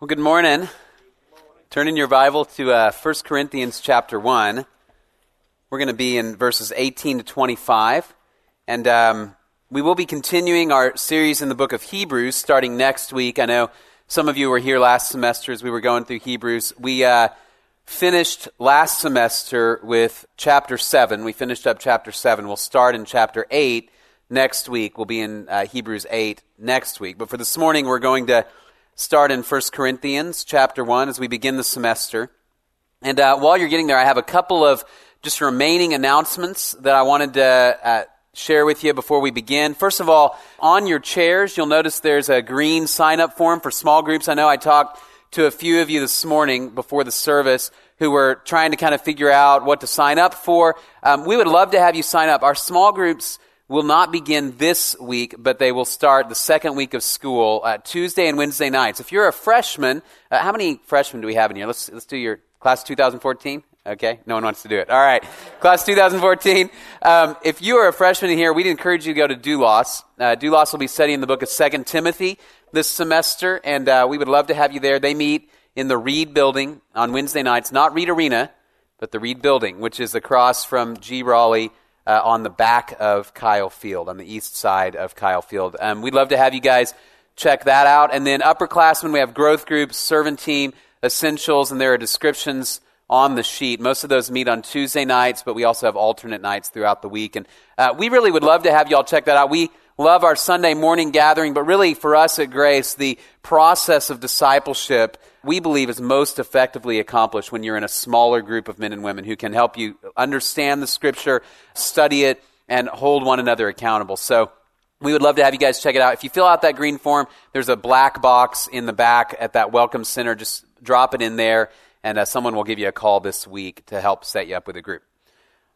Well, good morning. Turn in your Bible to uh, 1 Corinthians chapter 1. We're going to be in verses 18 to 25. And um, we will be continuing our series in the book of Hebrews starting next week. I know some of you were here last semester as we were going through Hebrews. We uh, finished last semester with chapter 7. We finished up chapter 7. We'll start in chapter 8 next week. We'll be in uh, Hebrews 8 next week. But for this morning, we're going to start in 1 Corinthians chapter 1 as we begin the semester. And uh, while you're getting there, I have a couple of just remaining announcements that I wanted to uh, share with you before we begin. First of all, on your chairs, you'll notice there's a green sign up form for small groups. I know I talked to a few of you this morning before the service who were trying to kind of figure out what to sign up for. Um, we would love to have you sign up. Our small groups will not begin this week, but they will start the second week of school uh, Tuesday and Wednesday nights. If you're a freshman, uh, how many freshmen do we have in here? Let's let's do your class 2014. Okay, no one wants to do it. All right, class 2014. Um, if you are a freshman in here, we'd encourage you to go to Doulos. Uh, Doulos will be studying the book of Second Timothy this semester, and uh, we would love to have you there. They meet in the Reed Building on Wednesday nights, not Reed Arena, but the Reed Building, which is across from G. Rollie uh, on the back of Kyle Field, on the east side of Kyle Field. Um, we'd love to have you guys check that out. And then upperclassmen, we have growth groups, servant team, essentials, and there are descriptions on the sheet. Most of those meet on Tuesday nights, but we also have alternate nights throughout the week. And uh, we really would love to have y'all check that out. We love our Sunday morning gathering, but really for us at Grace, the process of discipleship we believe is most effectively accomplished when you're in a smaller group of men and women who can help you understand the scripture, study it, and hold one another accountable. So we would love to have you guys check it out. If you fill out that green form, there's a black box in the back at that welcome center. Just drop it in there, and uh, someone will give you a call this week to help set you up with a group.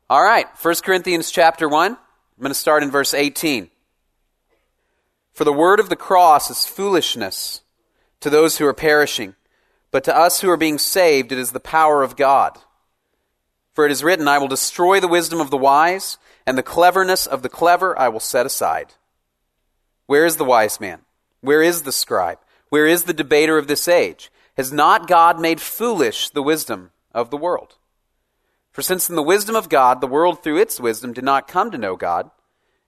All right, 1 Corinthians chapter 1. I'm going to start in verse 18. For the word of the cross is foolishness to those who are perishing but to us who are being saved, it is the power of God. For it is written, I will destroy the wisdom of the wise, and the cleverness of the clever I will set aside. Where is the wise man? Where is the scribe? Where is the debater of this age? Has not God made foolish the wisdom of the world? For since in the wisdom of God, the world through its wisdom did not come to know God,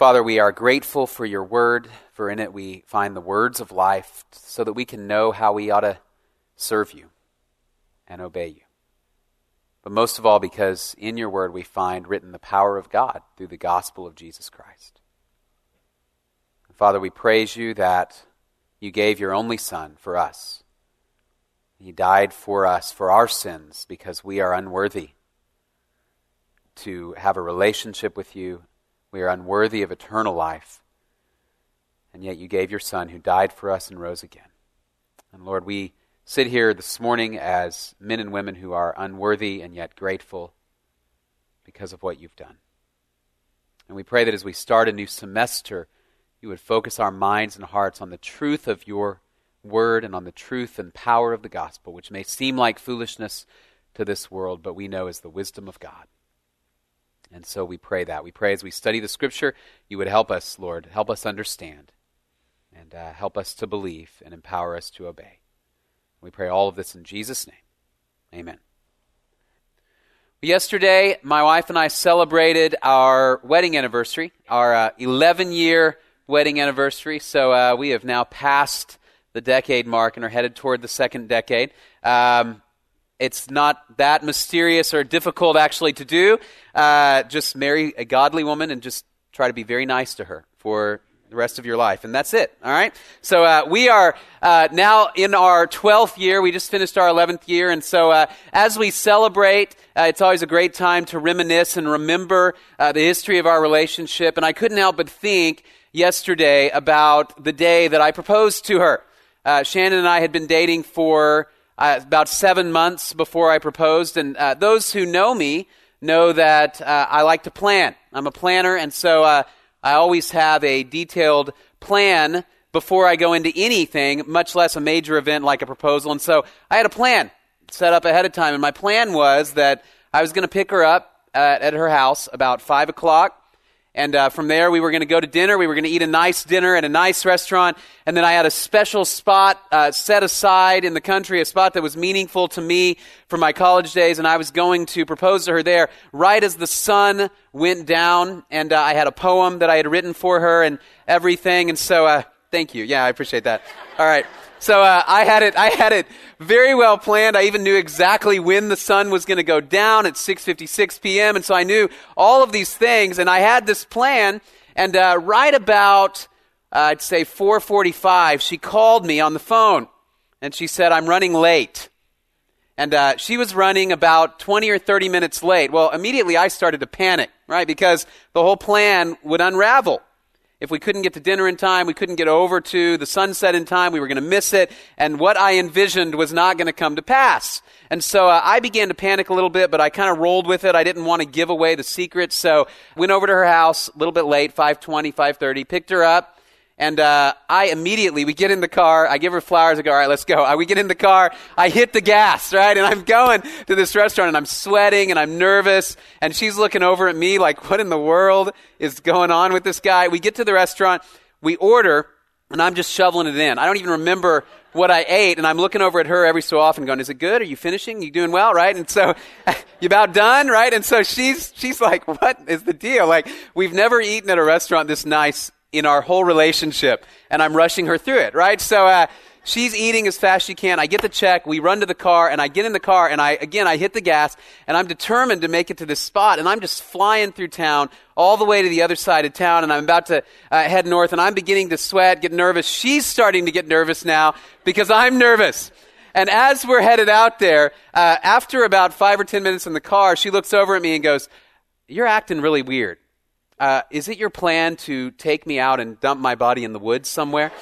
Father, we are grateful for your word, for in it we find the words of life so that we can know how we ought to serve you and obey you. But most of all, because in your word we find written the power of God through the gospel of Jesus Christ. Father, we praise you that you gave your only Son for us. He died for us, for our sins, because we are unworthy to have a relationship with you we are unworthy of eternal life. And yet you gave your Son who died for us and rose again. And Lord, we sit here this morning as men and women who are unworthy and yet grateful because of what you've done. And we pray that as we start a new semester, you would focus our minds and hearts on the truth of your word and on the truth and power of the gospel, which may seem like foolishness to this world, but we know is the wisdom of God. And so we pray that. We pray as we study the Scripture, you would help us, Lord, help us understand, and uh, help us to believe and empower us to obey. We pray all of this in Jesus' name. Amen. Yesterday, my wife and I celebrated our wedding anniversary, our 11 uh, year wedding anniversary. So uh, we have now passed the decade mark and are headed toward the second decade. Um, it's not that mysterious or difficult actually to do. Uh, just marry a godly woman and just try to be very nice to her for the rest of your life. And that's it. All right. So uh, we are uh, now in our 12th year. We just finished our 11th year. And so uh, as we celebrate, uh, it's always a great time to reminisce and remember uh, the history of our relationship. And I couldn't help but think yesterday about the day that I proposed to her. Uh, Shannon and I had been dating for uh, about seven months before I proposed, and uh, those who know me know that uh, I like to plan. I'm a planner, and so uh, I always have a detailed plan before I go into anything, much less a major event like a proposal. And so I had a plan set up ahead of time, and my plan was that I was going to pick her up at, at her house about five o'clock. And uh, from there, we were going to go to dinner. We were going to eat a nice dinner at a nice restaurant. And then I had a special spot uh, set aside in the country, a spot that was meaningful to me from my college days. And I was going to propose to her there right as the sun went down. And uh, I had a poem that I had written for her and everything. And so, uh, thank you. Yeah, I appreciate that. All right. So uh, I had it. I had it very well planned. I even knew exactly when the sun was going to go down at 6:56 p.m. And so I knew all of these things, and I had this plan. And uh, right about uh, I'd say 4:45, she called me on the phone, and she said, "I'm running late." And uh, she was running about 20 or 30 minutes late. Well, immediately I started to panic, right? Because the whole plan would unravel. If we couldn't get to dinner in time, we couldn't get over to the sunset in time, we were going to miss it, and what I envisioned was not going to come to pass. And so uh, I began to panic a little bit, but I kind of rolled with it. I didn't want to give away the secret, so went over to her house a little bit late, 5:20, 5:30, picked her up, and uh, I immediately, we get in the car, I give her flowers, I go, all right, let's go. I, we get in the car, I hit the gas, right? And I'm going to this restaurant and I'm sweating and I'm nervous. And she's looking over at me like, what in the world is going on with this guy? We get to the restaurant, we order, and I'm just shoveling it in. I don't even remember what I ate, and I'm looking over at her every so often going, is it good? Are you finishing? You doing well, right? And so, you about done, right? And so she's, she's like, what is the deal? Like, we've never eaten at a restaurant this nice in our whole relationship, and I'm rushing her through it, right? So uh, she's eating as fast as she can. I get the check. We run to the car, and I get in the car, and I again I hit the gas, and I'm determined to make it to this spot, and I'm just flying through town all the way to the other side of town, and I'm about to uh, head north, and I'm beginning to sweat, get nervous. She's starting to get nervous now because I'm nervous. And as we're headed out there, uh, after about five or ten minutes in the car, she looks over at me and goes, "You're acting really weird." Uh, is it your plan to take me out and dump my body in the woods somewhere?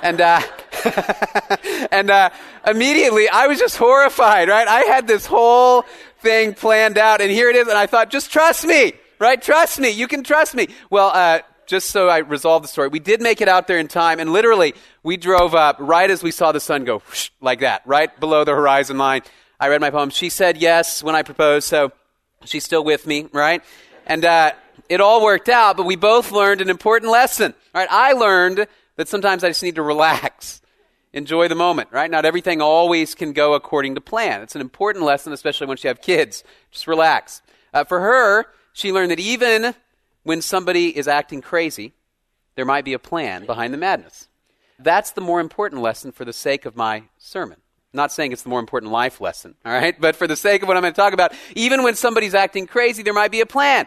And, uh, and uh, immediately I was just horrified, right? I had this whole thing planned out, and here it is, and I thought, just trust me, right? Trust me. You can trust me. Well, uh, just so I resolve the story, we did make it out there in time, and literally, we drove up right as we saw the sun go whoosh, like that, right below the horizon line. I read my poem. She said yes when I proposed, so she's still with me, right? And uh, it all worked out, but we both learned an important lesson. All right, I learned that sometimes I just need to relax, enjoy the moment, right? Not everything always can go according to plan. It's an important lesson, especially once you have kids. Just relax. Uh, for her, she learned that even when somebody is acting crazy, there might be a plan behind the madness. That's the more important lesson for the sake of my sermon. I'm not saying it's the more important life lesson, all right? But for the sake of what I'm going to talk about, even when somebody's acting crazy, there might be a plan.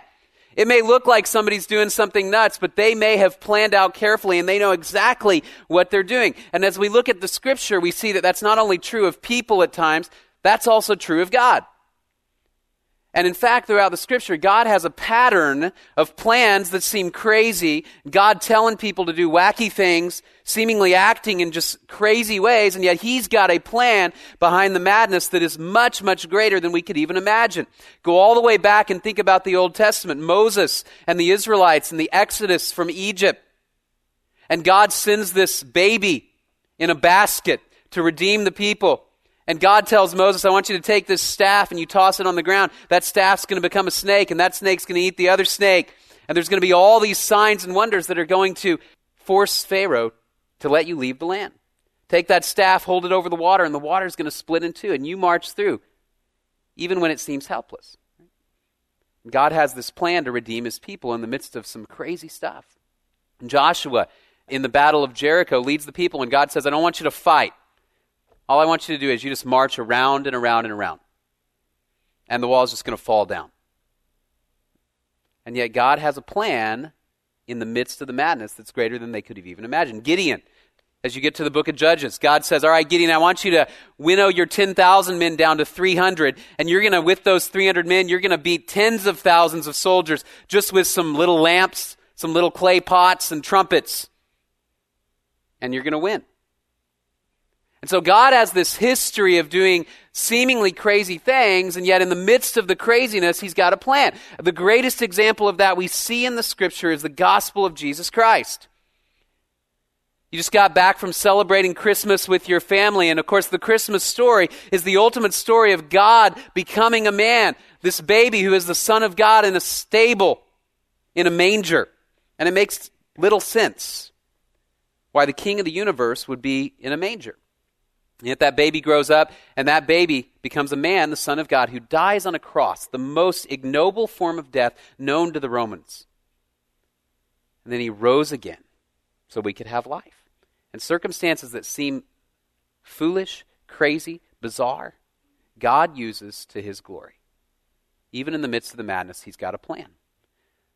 It may look like somebody's doing something nuts, but they may have planned out carefully and they know exactly what they're doing. And as we look at the scripture, we see that that's not only true of people at times, that's also true of God. And in fact, throughout the scripture, God has a pattern of plans that seem crazy. God telling people to do wacky things, seemingly acting in just crazy ways, and yet He's got a plan behind the madness that is much, much greater than we could even imagine. Go all the way back and think about the Old Testament, Moses and the Israelites and the Exodus from Egypt. And God sends this baby in a basket to redeem the people. And God tells Moses, I want you to take this staff and you toss it on the ground. That staff's going to become a snake, and that snake's going to eat the other snake. And there's going to be all these signs and wonders that are going to force Pharaoh to let you leave the land. Take that staff, hold it over the water, and the water's going to split in two, and you march through, even when it seems helpless. God has this plan to redeem his people in the midst of some crazy stuff. Joshua, in the battle of Jericho, leads the people, and God says, I don't want you to fight. All I want you to do is you just march around and around and around. And the wall is just going to fall down. And yet God has a plan in the midst of the madness that's greater than they could have even imagined. Gideon, as you get to the book of Judges, God says, All right, Gideon, I want you to winnow your 10,000 men down to 300. And you're going to, with those 300 men, you're going to beat tens of thousands of soldiers just with some little lamps, some little clay pots, and trumpets. And you're going to win. And so God has this history of doing seemingly crazy things, and yet in the midst of the craziness, He's got a plan. The greatest example of that we see in the scripture is the gospel of Jesus Christ. You just got back from celebrating Christmas with your family. And of course, the Christmas story is the ultimate story of God becoming a man. This baby who is the Son of God in a stable, in a manger. And it makes little sense why the King of the universe would be in a manger. Yet that baby grows up, and that baby becomes a man, the Son of God, who dies on a cross, the most ignoble form of death known to the Romans. And then he rose again so we could have life and circumstances that seem foolish, crazy, bizarre, God uses to his glory. Even in the midst of the madness, he's got a plan.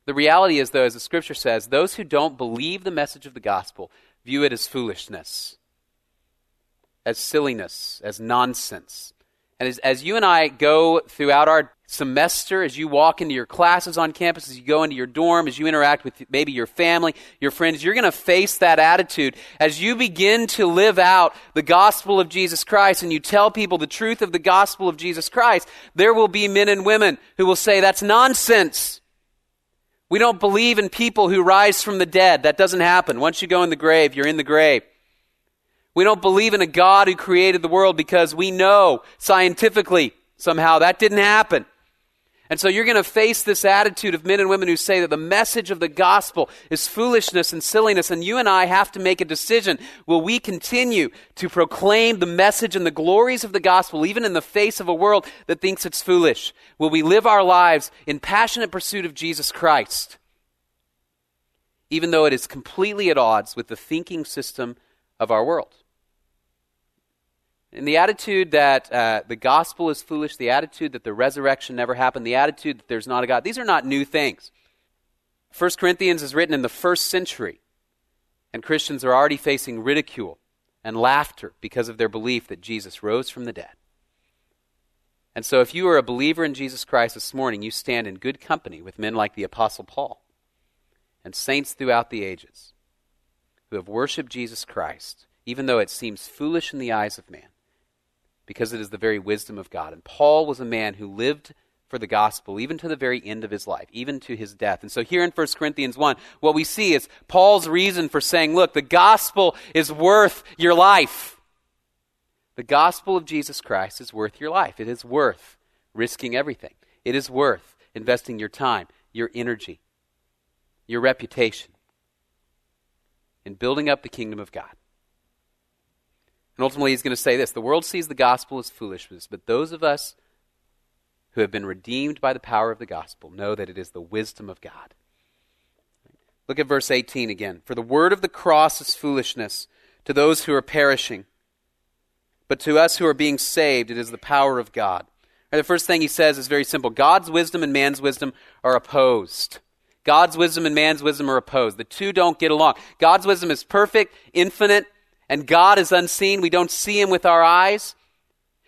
The reality is, though, as the scripture says, those who don't believe the message of the gospel view it as foolishness, as silliness, as nonsense. And as, as you and I go throughout our semester, as you walk into your classes on campus, as you go into your dorm, as you interact with maybe your family, your friends, you're going to face that attitude. As you begin to live out the gospel of Jesus Christ and you tell people the truth of the gospel of Jesus Christ, there will be men and women who will say, that's nonsense. We don't believe in people who rise from the dead. That doesn't happen. Once you go in the grave, you're in the grave. We don't believe in a God who created the world because we know scientifically somehow that didn't happen. And so you're going to face this attitude of men and women who say that the message of the gospel is foolishness and silliness. And you and I have to make a decision. Will we continue to proclaim the message and the glories of the gospel, even in the face of a world that thinks it's foolish? Will we live our lives in passionate pursuit of Jesus Christ, even though it is completely at odds with the thinking system of our world? And the attitude that uh, the gospel is foolish, the attitude that the resurrection never happened, the attitude that there's not a God, these are not new things. 1 Corinthians is written in the first century, and Christians are already facing ridicule and laughter because of their belief that Jesus rose from the dead. And so, if you are a believer in Jesus Christ this morning, you stand in good company with men like the Apostle Paul and saints throughout the ages who have worshiped Jesus Christ, even though it seems foolish in the eyes of man because it is the very wisdom of God. And Paul was a man who lived for the gospel, even to the very end of his life, even to his death. And so here in 1 Corinthians 1, what we see is Paul's reason for saying, look, the gospel is worth your life. The gospel of Jesus Christ is worth your life. It is worth risking everything. It is worth investing your time, your energy, your reputation in building up the kingdom of God. And ultimately, he's going to say this the world sees the gospel as foolishness, but those of us who have been redeemed by the power of the gospel know that it is the wisdom of God. Look at verse 18 again. For the word of the cross is foolishness to those who are perishing, but to us who are being saved, it is the power of God. the first thing he says is very simple God's wisdom and man's wisdom are opposed. God's wisdom and man's wisdom are opposed. The two don't get along. God's wisdom is perfect, infinite, and God is unseen. We don't see him with our eyes.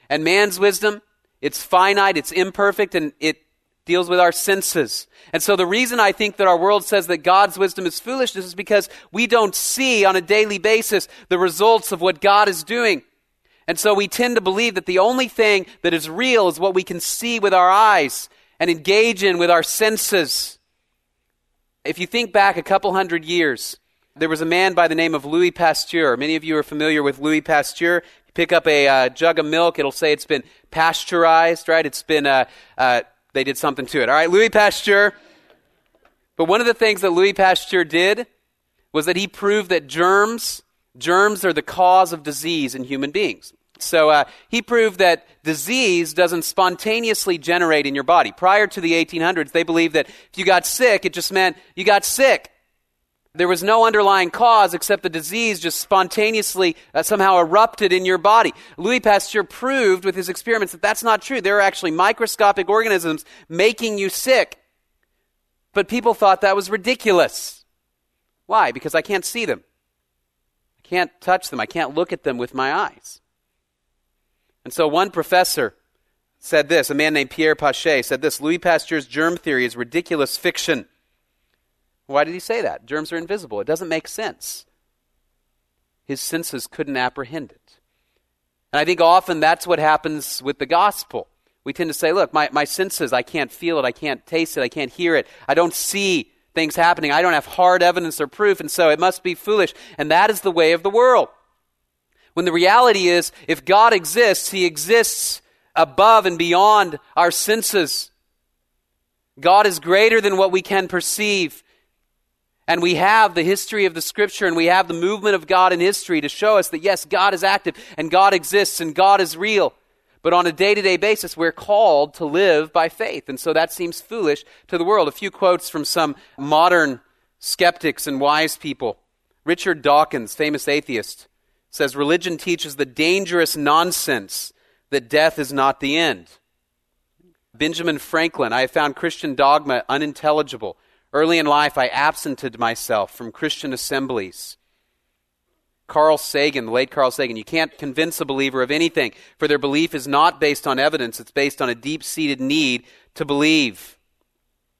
And man's wisdom, it's finite, it's imperfect, and it deals with our senses. And so the reason I think that our world says that God's wisdom is foolishness is because we don't see on a daily basis the results of what God is doing. And so we tend to believe that the only thing that is real is what we can see with our eyes and engage in with our senses. If you think back a couple hundred years, there was a man by the name of Louis Pasteur. Many of you are familiar with Louis Pasteur. You pick up a uh, jug of milk, it'll say it's been pasteurized, right? It's been, uh, uh, they did something to it. All right, Louis Pasteur. But one of the things that Louis Pasteur did was that he proved that germs, germs are the cause of disease in human beings. So uh, he proved that disease doesn't spontaneously generate in your body. Prior to the 1800s, they believed that if you got sick, it just meant you got sick. There was no underlying cause except the disease just spontaneously uh, somehow erupted in your body. Louis Pasteur proved with his experiments that that's not true. There are actually microscopic organisms making you sick. But people thought that was ridiculous. Why? Because I can't see them. I can't touch them. I can't look at them with my eyes. And so one professor said this, a man named Pierre Pachet said this Louis Pasteur's germ theory is ridiculous fiction. Why did he say that? Germs are invisible. It doesn't make sense. His senses couldn't apprehend it. And I think often that's what happens with the gospel. We tend to say, look, my, my senses, I can't feel it, I can't taste it, I can't hear it, I don't see things happening, I don't have hard evidence or proof, and so it must be foolish. And that is the way of the world. When the reality is, if God exists, He exists above and beyond our senses. God is greater than what we can perceive. And we have the history of the scripture and we have the movement of God in history to show us that yes, God is active and God exists and God is real. But on a day to day basis, we're called to live by faith. And so that seems foolish to the world. A few quotes from some modern skeptics and wise people. Richard Dawkins, famous atheist, says religion teaches the dangerous nonsense that death is not the end. Benjamin Franklin, I have found Christian dogma unintelligible. Early in life, I absented myself from Christian assemblies. Carl Sagan, the late Carl Sagan, you can't convince a believer of anything, for their belief is not based on evidence, it's based on a deep seated need to believe.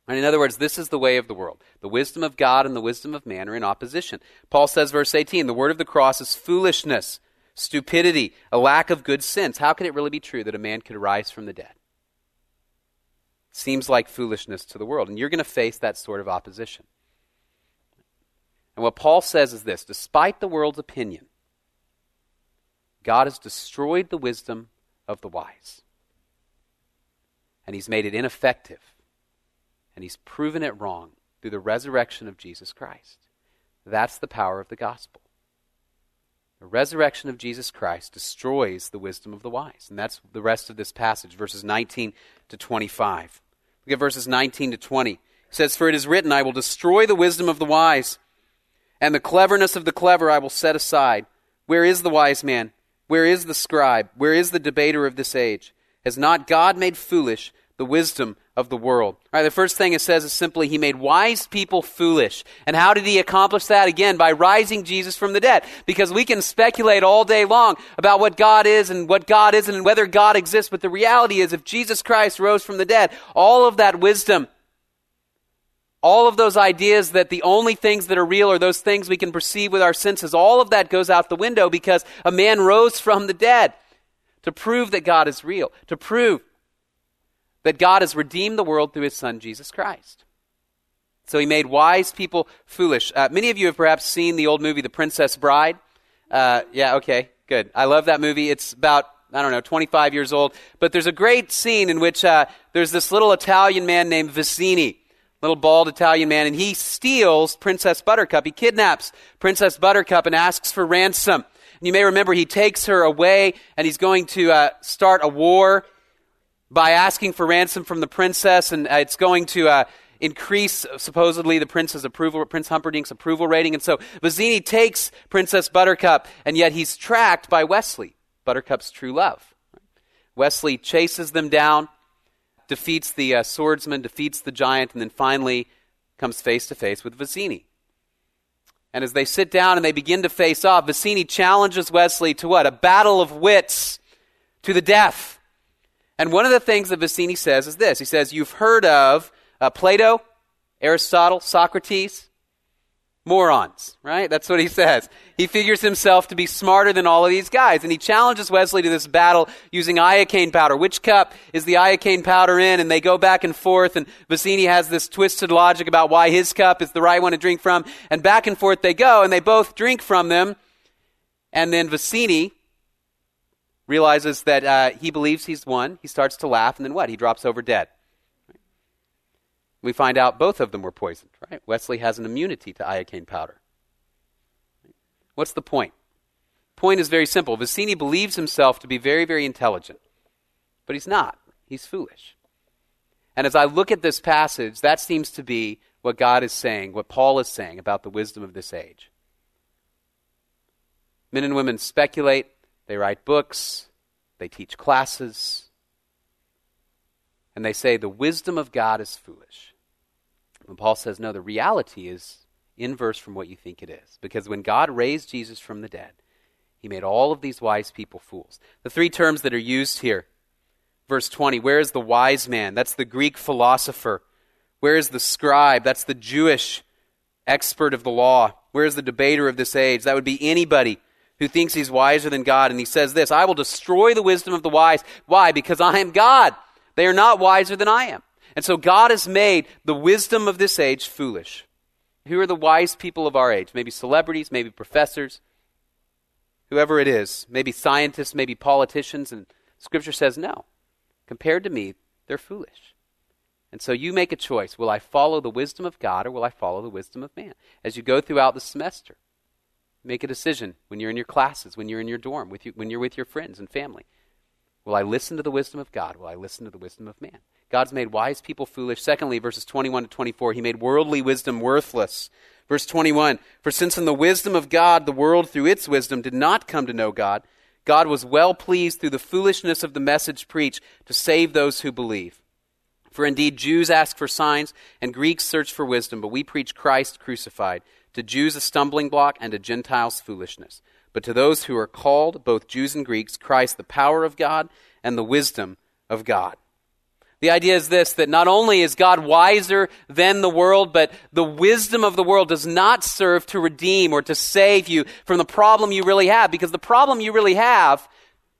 And in other words, this is the way of the world. The wisdom of God and the wisdom of man are in opposition. Paul says, verse 18, the word of the cross is foolishness, stupidity, a lack of good sense. How can it really be true that a man could rise from the dead? Seems like foolishness to the world. And you're going to face that sort of opposition. And what Paul says is this despite the world's opinion, God has destroyed the wisdom of the wise. And he's made it ineffective. And he's proven it wrong through the resurrection of Jesus Christ. That's the power of the gospel. The resurrection of Jesus Christ destroys the wisdom of the wise. And that's the rest of this passage, verses 19 to 25. Look at verses 19 to 20. It says, For it is written, I will destroy the wisdom of the wise and the cleverness of the clever I will set aside. Where is the wise man? Where is the scribe? Where is the debater of this age? Has not God made foolish the wisdom of the world? All right, the first thing it says is simply, He made wise people foolish. And how did He accomplish that? Again, by rising Jesus from the dead. Because we can speculate all day long about what God is and what God isn't and whether God exists. But the reality is, if Jesus Christ rose from the dead, all of that wisdom all of those ideas that the only things that are real are those things we can perceive with our senses, all of that goes out the window because a man rose from the dead to prove that God is real, to prove that God has redeemed the world through his son, Jesus Christ. So he made wise people foolish. Uh, many of you have perhaps seen the old movie, The Princess Bride. Uh, yeah, okay, good. I love that movie. It's about I don't know, 25 years old. But there's a great scene in which uh, there's this little Italian man named Vizzini little bald Italian man, and he steals Princess Buttercup. He kidnaps Princess Buttercup and asks for ransom. You may remember he takes her away, and he's going to uh, start a war by asking for ransom from the princess, and uh, it's going to uh, increase supposedly the prince's approval, Prince Humperdinck's approval rating. And so Vizzini takes Princess Buttercup, and yet he's tracked by Westley, Buttercup's true love. Westley chases them down defeats the uh, swordsman, defeats the giant, and then finally comes face to face with Vizzini. And as they sit down and they begin to face off, Vizzini challenges Westley to what? A battle of wits to the death. And one of the things that Vizzini says is this He says, You've heard of uh, Plato, Aristotle, Socrates morons, right? That's what he says. He figures himself to be smarter than all of these guys, and he challenges Westley to this battle using iocane powder. Which cup is the iocane powder in? And they go back and forth, and Vizzini has this twisted logic about why his cup is the right one to drink from, and back and forth they go, and they both drink from them, and then Vizzini realizes that uh, he believes he's won. He starts to laugh, and then what? He drops over dead. We find out both of them were poisoned, right? Westley has an immunity to iocane powder. What's the point? Point is very simple. Vizzini believes himself to be very, very intelligent, but he's not. He's foolish. And as I look at this passage, that seems to be what God is saying, what Paul is saying about the wisdom of this age. Men and women speculate, they write books, they teach classes, and they say the wisdom of God is foolish. And Paul says, no, the reality is inverse from what you think it is. Because when God raised Jesus from the dead, he made all of these wise people fools. The three terms that are used here verse 20 where is the wise man? That's the Greek philosopher. Where is the scribe? That's the Jewish expert of the law. Where is the debater of this age? That would be anybody who thinks he's wiser than God. And he says this I will destroy the wisdom of the wise. Why? Because I am God. They are not wiser than I am. And so God has made the wisdom of this age foolish. Who are the wise people of our age? Maybe celebrities, maybe professors, whoever it is, maybe scientists, maybe politicians. And Scripture says no. Compared to me, they're foolish. And so you make a choice. Will I follow the wisdom of God or will I follow the wisdom of man? As you go throughout the semester, make a decision when you're in your classes, when you're in your dorm, with you, when you're with your friends and family. Will I listen to the wisdom of God? Will I listen to the wisdom of man? God's made wise people foolish. Secondly, verses 21 to 24, he made worldly wisdom worthless. Verse 21 For since in the wisdom of God, the world through its wisdom did not come to know God, God was well pleased through the foolishness of the message preached to save those who believe. For indeed, Jews ask for signs, and Greeks search for wisdom, but we preach Christ crucified, to Jews a stumbling block, and to Gentiles foolishness. But to those who are called, both Jews and Greeks, Christ the power of God and the wisdom of God. The idea is this that not only is God wiser than the world, but the wisdom of the world does not serve to redeem or to save you from the problem you really have. Because the problem you really have,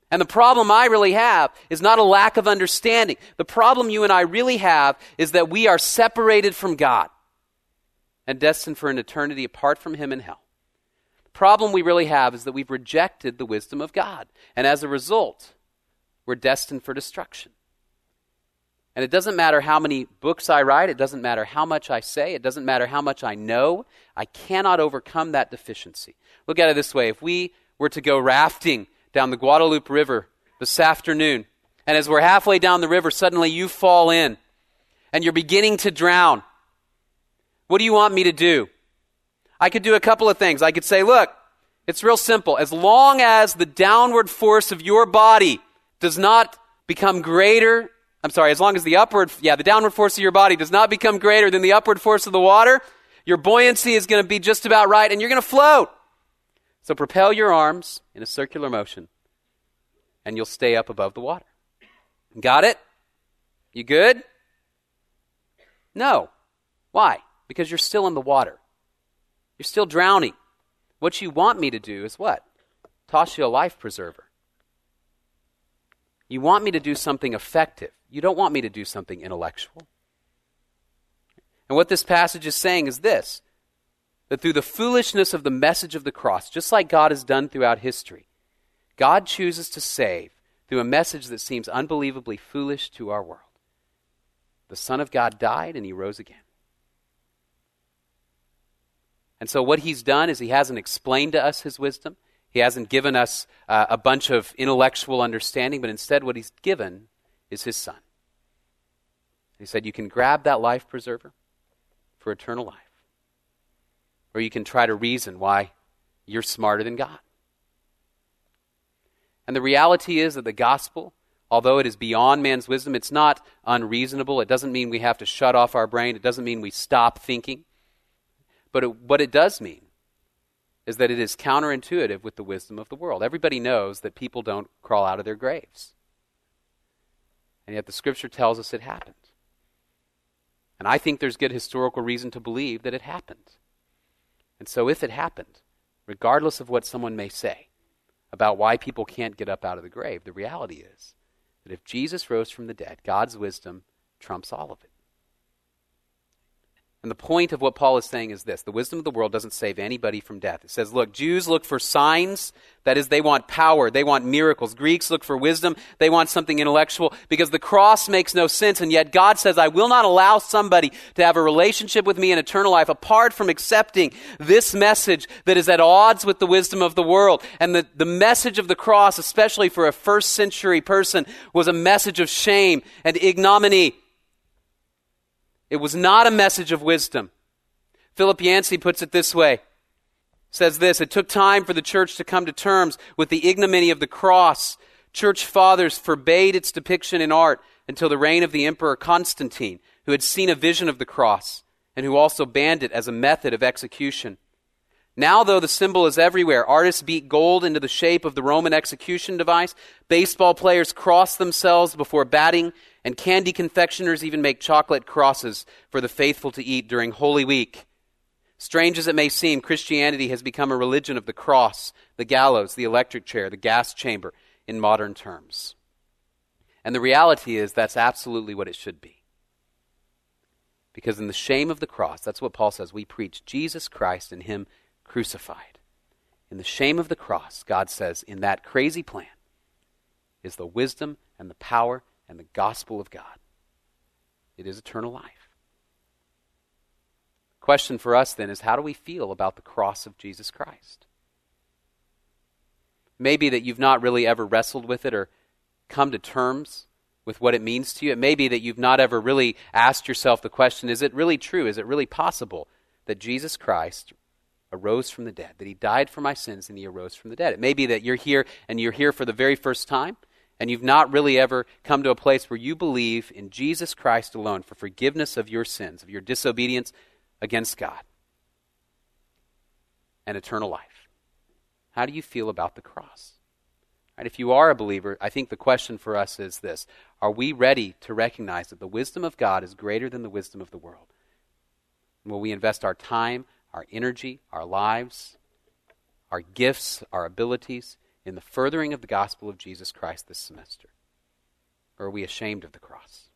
and the problem I really have, is not a lack of understanding. The problem you and I really have is that we are separated from God and destined for an eternity apart from Him in hell. The problem we really have is that we've rejected the wisdom of God. And as a result, we're destined for destruction. And it doesn't matter how many books I write, it doesn't matter how much I say, it doesn't matter how much I know, I cannot overcome that deficiency. Look at it this way if we were to go rafting down the Guadalupe River this afternoon, and as we're halfway down the river, suddenly you fall in and you're beginning to drown, what do you want me to do? I could do a couple of things. I could say, look, it's real simple. As long as the downward force of your body does not become greater I'm sorry, as long as the upward, yeah, the downward force of your body does not become greater than the upward force of the water, your buoyancy is going to be just about right and you're going to float. So propel your arms in a circular motion and you'll stay up above the water. Got it? You good? No. Why? Because you're still in the water. You're still drowning. What you want me to do is what? Toss you a life preserver. You want me to do something effective. You don't want me to do something intellectual. And what this passage is saying is this that through the foolishness of the message of the cross, just like God has done throughout history, God chooses to save through a message that seems unbelievably foolish to our world. The Son of God died and he rose again. And so, what he's done is he hasn't explained to us his wisdom. He hasn't given us uh, a bunch of intellectual understanding, but instead, what He's given is His Son. He said, You can grab that life preserver for eternal life, or you can try to reason why you're smarter than God. And the reality is that the gospel, although it is beyond man's wisdom, it's not unreasonable. It doesn't mean we have to shut off our brain, it doesn't mean we stop thinking. But it, what it does mean is that it is counterintuitive with the wisdom of the world. Everybody knows that people don't crawl out of their graves. And yet the scripture tells us it happened. And I think there's good historical reason to believe that it happened. And so if it happened, regardless of what someone may say about why people can't get up out of the grave, the reality is that if Jesus rose from the dead, God's wisdom trumps all of it. And the point of what Paul is saying is this the wisdom of the world doesn't save anybody from death. It says, look, Jews look for signs. That is, they want power. They want miracles. Greeks look for wisdom. They want something intellectual because the cross makes no sense. And yet God says, I will not allow somebody to have a relationship with me in eternal life apart from accepting this message that is at odds with the wisdom of the world. And the, the message of the cross, especially for a first century person, was a message of shame and ignominy it was not a message of wisdom. Philip Yancey puts it this way says this It took time for the church to come to terms with the ignominy of the cross. Church fathers forbade its depiction in art until the reign of the Emperor Constantine, who had seen a vision of the cross and who also banned it as a method of execution. Now, though the symbol is everywhere, artists beat gold into the shape of the Roman execution device, baseball players cross themselves before batting, and candy confectioners even make chocolate crosses for the faithful to eat during Holy Week. Strange as it may seem, Christianity has become a religion of the cross, the gallows, the electric chair, the gas chamber in modern terms. And the reality is that's absolutely what it should be. Because in the shame of the cross, that's what Paul says, we preach Jesus Christ and Him crucified. In the shame of the cross, God says, in that crazy plan is the wisdom and the power and the gospel of God. It is eternal life. Question for us then is how do we feel about the cross of Jesus Christ? Maybe that you've not really ever wrestled with it or come to terms with what it means to you. It may be that you've not ever really asked yourself the question is it really true? Is it really possible that Jesus Christ arose from the dead, that he died for my sins and he arose from the dead? It may be that you're here and you're here for the very first time and you've not really ever come to a place where you believe in Jesus Christ alone for forgiveness of your sins, of your disobedience against God and eternal life. How do you feel about the cross? If you are a believer, I think the question for us is this Are we ready to recognize that the wisdom of God is greater than the wisdom of the world? will we invest our time, our energy, our lives, our gifts, our abilities in the furthering of the gospel of Jesus Christ this semester? Or are we ashamed of the cross?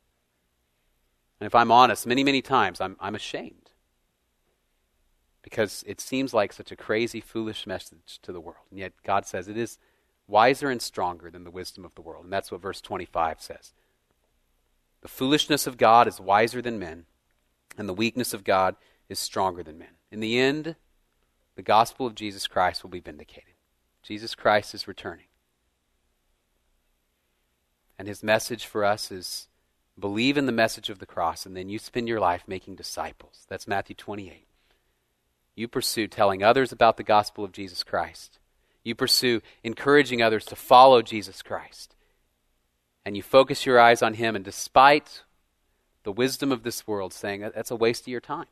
And if I'm honest, many, many times I'm, I'm ashamed because it seems like such a crazy, foolish message to the world. And yet God says it is wiser and stronger than the wisdom of the world. And that's what verse 25 says. The foolishness of God is wiser than men, and the weakness of God is stronger than men. In the end, the gospel of Jesus Christ will be vindicated. Jesus Christ is returning. And his message for us is believe in the message of the cross, and then you spend your life making disciples. That's Matthew 28 you pursue telling others about the gospel of Jesus Christ. You pursue encouraging others to follow Jesus Christ. And you focus your eyes on Him, and despite the wisdom of this world saying that's a waste of your time,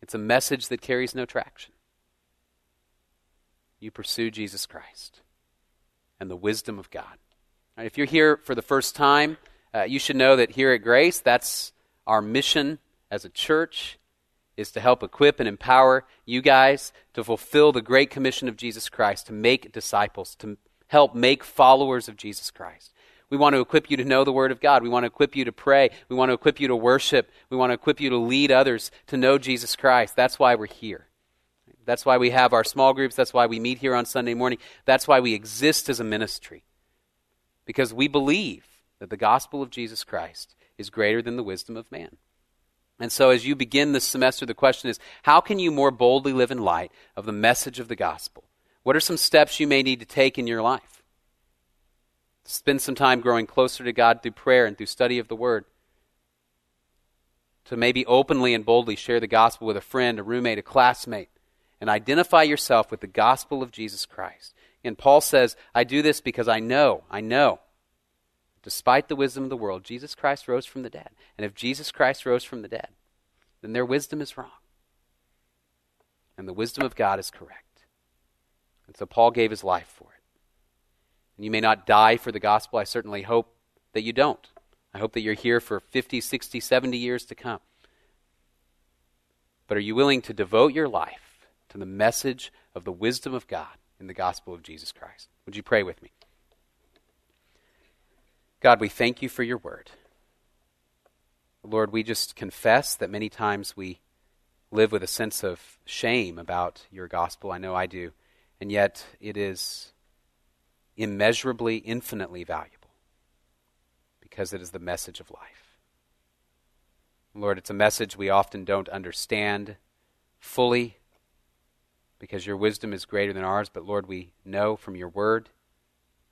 it's a message that carries no traction. You pursue Jesus Christ and the wisdom of God. Right, if you're here for the first time, uh, you should know that here at Grace, that's our mission as a church is to help equip and empower you guys to fulfill the great commission of Jesus Christ, to make disciples, to help make followers of Jesus Christ. We want to equip you to know the Word of God. We want to equip you to pray. We want to equip you to worship. We want to equip you to lead others to know Jesus Christ. That's why we're here. That's why we have our small groups. That's why we meet here on Sunday morning. That's why we exist as a ministry. Because we believe that the gospel of Jesus Christ is greater than the wisdom of man. And so, as you begin this semester, the question is how can you more boldly live in light of the message of the gospel? What are some steps you may need to take in your life? Spend some time growing closer to God through prayer and through study of the Word. To maybe openly and boldly share the gospel with a friend, a roommate, a classmate, and identify yourself with the gospel of Jesus Christ. And Paul says, I do this because I know, I know Despite the wisdom of the world, Jesus Christ rose from the dead. And if Jesus Christ rose from the dead, then their wisdom is wrong. And the wisdom of God is correct. And so Paul gave his life for it. And you may not die for the gospel. I certainly hope that you don't. I hope that you're here for 50, 60, 70 years to come. But are you willing to devote your life to the message of the wisdom of God in the gospel of Jesus Christ? Would you pray with me? God, we thank you for your word. Lord, we just confess that many times we live with a sense of shame about your gospel. I know I do. And yet it is immeasurably, infinitely valuable because it is the message of life. Lord, it's a message we often don't understand fully because your wisdom is greater than ours, but Lord, we know from your word,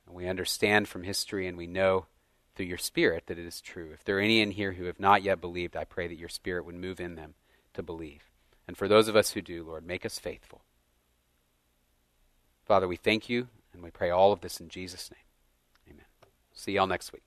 and we understand from history, and we know through your Spirit that it is true. If there are any in here who have not yet believed, I pray that your Spirit would move in them to believe. And for those of us who do, Lord, make us faithful. Father, we thank you and we pray all of this in Jesus' name. Amen. See y'all next week.